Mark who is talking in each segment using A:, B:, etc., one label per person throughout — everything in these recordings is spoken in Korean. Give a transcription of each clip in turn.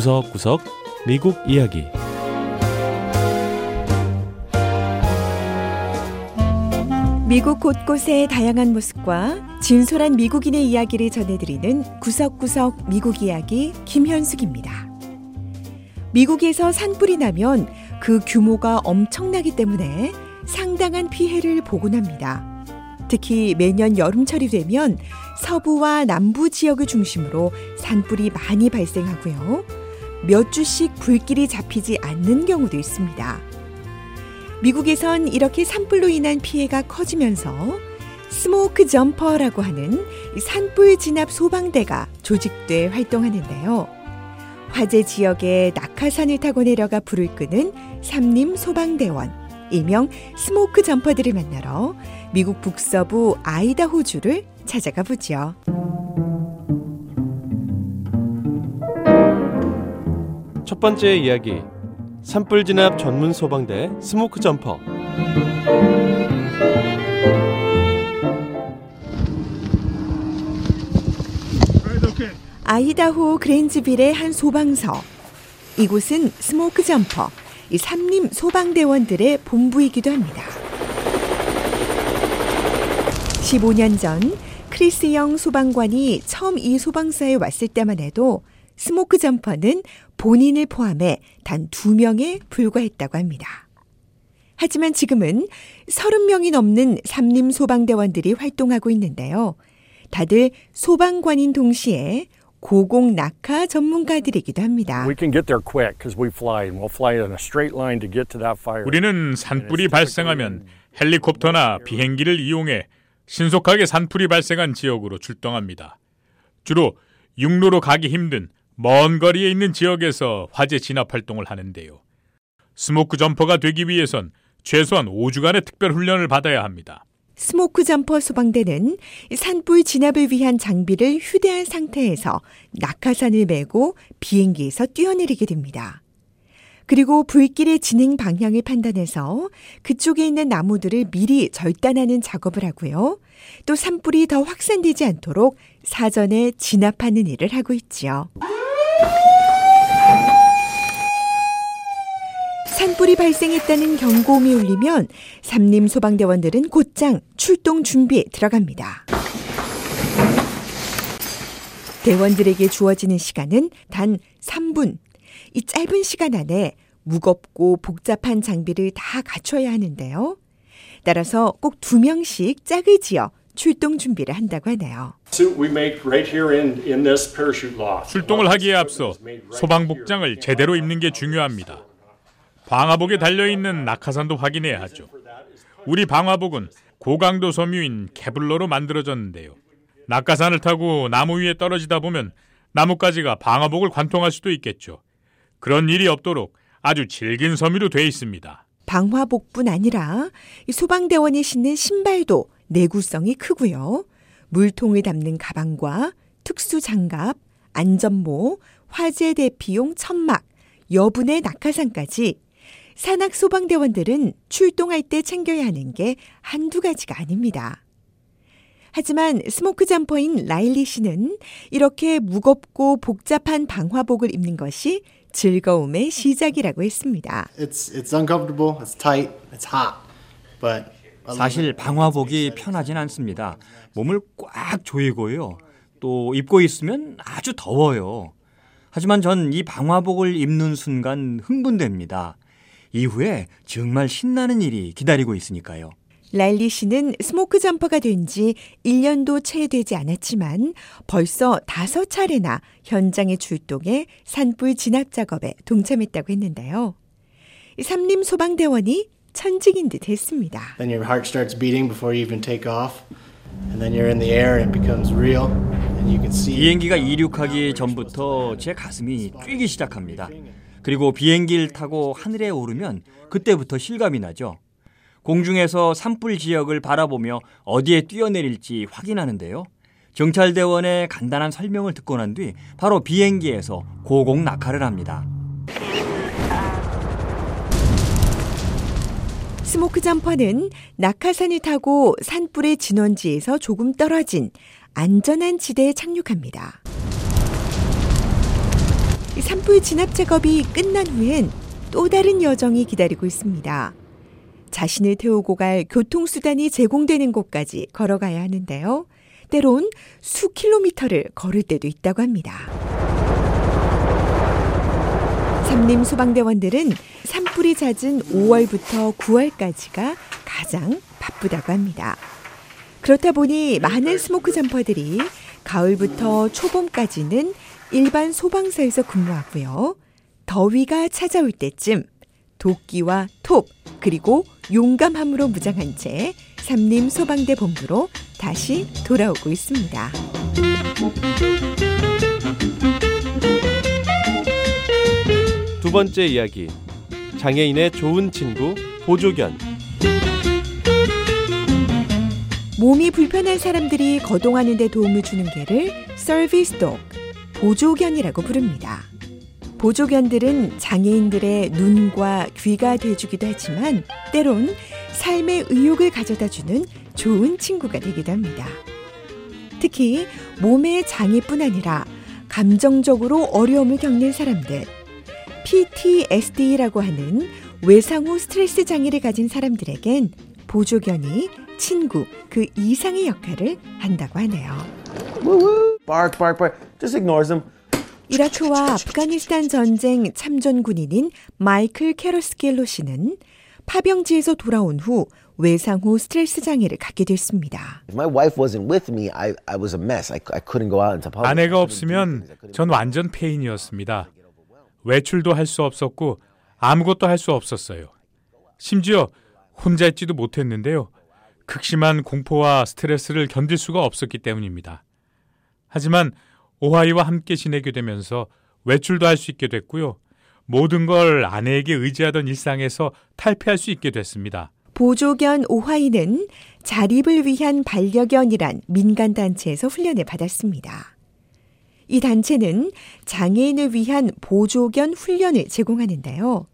A: 구석구석 미국 이야기
B: 미국 곳곳의 다양한 모습과 진솔한 미국인의 이야기를 전해드리는 구석구석 미국 이야기 김현숙입니다. 미국에서 산불이 나면 그 규모가 엄청나기 때문에 상당한 피해를 보곤 합니다. 특히 매년 여름철이 되면 서부와 남부 지역을 중심으로 산불이 많이 발생하고요. 몇 주씩 불길이 잡히지 않는 경우도 있습니다. 미국에선 이렇게 산불로 인한 피해가 커지면서 smoke jumper라고 하는 산불 진압 소방대가 조직돼 활동하는데요. 화재 지역에 낙하산을 타고 내려가 불을 끄는 삼림 소방대원, 일명 smoke jumper들을 만나러 미국 북서부 아이다호주를 찾아가 보죠.
A: 첫 번째 이야기 산불 진압 전문 소방대 smoke jumper
B: 아이다호 그랜지빌의 한 소방서. 이곳은 smoke jumper, 이 삼림 소방대원들의 본부이기도 합니다. 15년 전 크리스 영 소방관이 처음 이 소방서에 왔을 때만 해도 smoke jumper는 본인을 포함해 단 두 명에 불과했다고 합니다. 하지만 지금은 30명이 넘는 삼림 소방대원들이 활동하고 있는데요. 다들 소방관인 동시에 고공 낙하 전문가들이기도 합니다.
C: 우리는 산불이 발생하면 헬리콥터나 비행기를 이용해 신속하게 산불이 발생한 지역으로 출동합니다. 주로 육로로 가기 힘든 먼 거리에 있는 지역에서 화재 진압 활동을 하는데요. smoke jumper가 되기 위해선 최소한 5주간의 특별 훈련을 받아야 합니다.
B: smoke jumper 소방대는 산불 진압을 위한 장비를 휴대한 상태에서 낙하산을 메고 비행기에서 뛰어내리게 됩니다. 그리고 불길의 진행 방향을 판단해서 그쪽에 있는 나무들을 미리 절단하는 작업을 하고요. 또 산불이 더 확산되지 않도록 사전에 진압하는 일을 하고 있지요. 산불이 발생했다는 경고음이 울리면 삼림 소방대원들은 곧장 출동 준비에 들어갑니다. 대원들에게 주어지는 시간은 단 3분. 이 짧은 시간 안에 무겁고 복잡한 장비를 다 갖춰야 하는데요. 따라서 꼭 두 명씩 짝을 지어 출동 준비를 한다고 하네요.
C: 출동을 하기에 앞서 소방복장을 제대로 입는 게 중요합니다. 방화복에 달려있는 낙하산도 확인해야 하죠. 우리 방화복은 고강도 섬유인 케블러로 만들어졌는데요. 낙하산을 타고 나무 위에 떨어지다 보면 나뭇가지가 방화복을 관통할 수도 있겠죠. 그런 일이 없도록 아주 질긴 섬유로 돼 있습니다.
B: 방화복뿐 아니라 소방대원이 신는 신발도 내구성이 크고요. 물통을 담는 가방과 특수 장갑, 안전모, 화재 대피용 천막, 여분의 낙하산까지 산악 소방대원들은 출동할 때 챙겨야 하는 게 한두 가지가 아닙니다. 하지만 smoke jumper인 라일리 씨는 이렇게 무겁고 복잡한 방화복을 입는 것이 즐거움의 시작이라고 했습니다.
D: It's, it's uncomfortable, it's tight, it's hot, but
E: 사실 방화복이 편하진 않습니다. 몸을 꽉 조이고요. 또 입고 있으면 아주 더워요. 하지만 전 이 방화복을 입는 순간 흥분됩니다. 이후에 정말 신나는 일이 기다리고 있으니까요.
B: 라일리 씨는 smoke jumper가 된 지 1년도 채 되지 않았지만 벌써 다섯 차례나 현장에 출동해 산불 진압 작업에 동참했다고 했는데요. 삼림 소방대원이 천직인 듯 했습니다.
D: then your heart starts beating before you even take off. And then you're in the air and it becomes real. And you can see
E: 비행기가 이륙하기 전부터 제 가슴이 뛰기 시작합니다. 그리고 비행기를 타고 하늘에 오르면 그때부터 실감이 나죠. 공중에서 산불 지역을 바라보며 어디에 뛰어내릴지 확인하는데요. 경찰대원의 간단한 설명을 듣고 난 뒤 바로 비행기에서 고공 낙하를 합니다.
B: 스모크 점퍼는 낙하산을 타고 산불의 진원지에서 조금 떨어진 안전한 지대에 착륙합니다. 산불 진압 작업이 끝난 후엔 또 다른 여정이 기다리고 있습니다. 자신을 태우고 갈 교통수단이 제공되는 곳까지 걸어가야 하는데요. 때론 수 킬로미터를 걸을 때도 있다고 합니다. 삼림 소방대원들은 산불이 잦은 5월부터 9월까지가 가장 바쁘다고 합니다. 그렇다 보니 많은 smoke jumper들이 가을부터 초봄까지는 일반 소방서에서 근무하고요. 더위가 찾아올 때쯤 도끼와 톱 그리고 용감함으로 무장한 채 삼림 소방대 본부로 다시 돌아오고 있습니다.
A: 두 번째 이야기 장애인의 좋은 친구 보조견
B: 몸이 불편한 사람들이 거동하는 데 도움을 주는 개를 서비스 독, 보조견이라고 부릅니다. 보조견들은 장애인들의 눈과 귀가 돼주기도 하지만 때론 삶의 의욕을 가져다 주는 좋은 친구가 되기도 합니다. 특히 몸의 장애뿐 아니라 감정적으로 어려움을 겪는 사람들, PTSD라고 하는 외상 후 스트레스 장애를 가진 사람들에겐 보조견이 친구 그 이상의 역할을 한다고 하네요.
F: Bark, bark, bark. Just ignores them.
B: 이라크와 아프가니스탄 전쟁 참전 군인인 마이클 캐러스겔로 씨는 파병지에서 돌아온 후 외상 후 스트레스 장애를 갖게 됐습니다.
C: 아내가 없으면 전 완전 폐인이었습니다. 외출도 할 수 없었고 아무것도 할 수 없었어요. 심지어 혼자 있지도 못했는데요. 극심한 공포와 스트레스를 견딜 수가 없었기 때문입니다. 하지만 오하이와 함께 지내게 되면서 외출도 할 수 있게 됐고요. 모든 걸 아내에게 의지하던 일상에서 탈피할 수 있게 됐습니다.
B: 보조견 오하이는 자립을 위한 반려견이란 민간단체에서 훈련을 받았습니다. 이 단체는 장애인을 위한 보조견 훈련을 제공하는데요.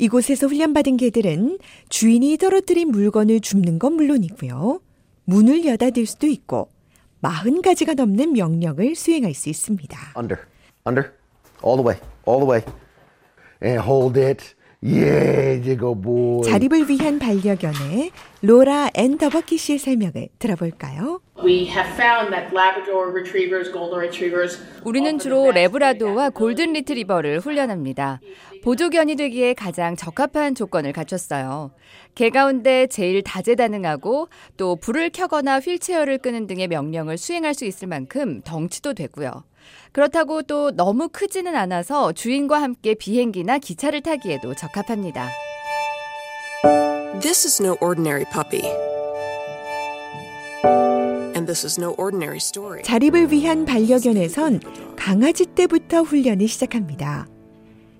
B: 이곳에서 훈련받은 개들은 주인이 떨어뜨린 물건을 줍는 건 물론이고요. 문을 여닫을 수도 있고 40가지가 넘는 명령을 수행할 수 있습니다.
F: Under, under, all the way, all the way, and hold it. Yeah, you go, boy.
B: 자립을 위한 반려견의 로라 앤 더버키 씨의 설명을 들어볼까요?
G: We have found that Labrador retrievers, golden retrievers,
H: 우리는 주로 레브라도와 골든 리트리버를 훈련합니다. 보조견이 되기에 가장 적합한 조건을 갖췄어요. 개 가운데 제일 다재다능하고 또 불을 켜거나 휠체어를 끄는 등의 명령을 수행할 수 있을 만큼 덩치도 되고요. 그렇다고 또 너무 크지는 않아서 주인과 함께 비행기나 기차를 타기에도 적합합니다.
I: This is no ordinary puppy.
B: 자립을 위한 반려견에선 강아지 때부터 훈련을 시작합니다.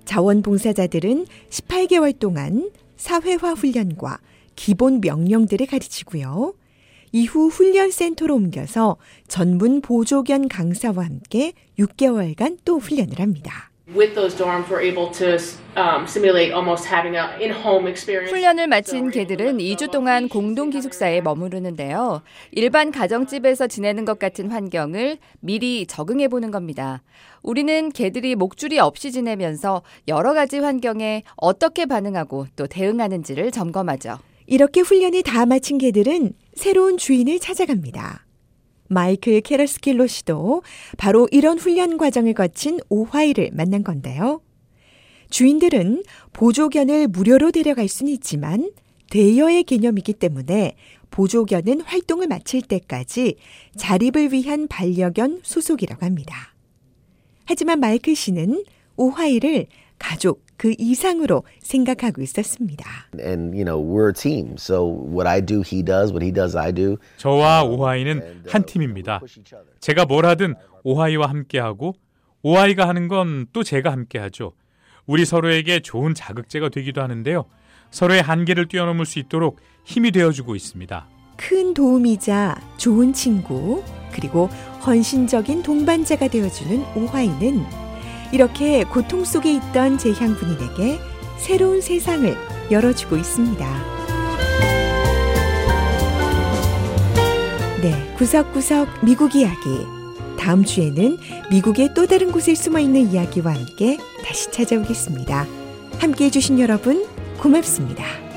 B: 자원봉사자들은 18개월 동안 사회화 훈련과 기본 명령들을 가르치고요. 이후 훈련센터로 옮겨서 전문 보조견 강사와 함께 6개월간 또 훈련을 합니다.
G: With those dorms, we're able to um, simulate almost having an in-home experience.
H: 훈련을 마친 개들은 2주 동안 공동 기숙사에 머무르는데요. 일반 가정집에서 지내는 것 같은 환경을 미리 적응해 보는 겁니다. 우리는 개들이 목줄이 없이 지내면서 여러 가지 환경에 어떻게 반응하고 또 대응하는지를 점검하죠.
B: 이렇게 훈련을 다 마친 개들은 새로운 주인을 찾아갑니다. 마이클 캐러스킬로 씨도 바로 이런 훈련 과정을 거친 오하이를 만난 건데요. 주인들은 보조견을 무료로 데려갈 수는 있지만 대여의 개념이기 때문에 보조견은 활동을 마칠 때까지 자립을 위한 반려견 소속이라고 합니다. 하지만 마이클 씨는 오하이를 가족 그 이상으로 생각하고 있었습니다.
F: And you know we're a team. So what I do, he does. What he does, I do.
C: 저와 오하이는 한 팀입니다. 제가 뭘 하든 오하이와 함께 하고 오하이가 하는 건 또 제가 함께 하죠. 우리 서로에게 좋은 자극제가 되기도 하는데요. 서로의 한계를 뛰어넘을 수 있도록 힘이 되어주고 있습니다.
B: 큰 도움이자 좋은 친구, 그리고 헌신적인 동반자가 되어주는 오하이는 이렇게 고통 속에 있던 재향 군인에게 새로운 세상을 열어주고 있습니다. 네, 구석구석 미국 이야기. 다음 주에는 미국의 또 다른 곳에 숨어 있는 이야기와 함께 다시 찾아오겠습니다. 함께 해주신 여러분, 고맙습니다.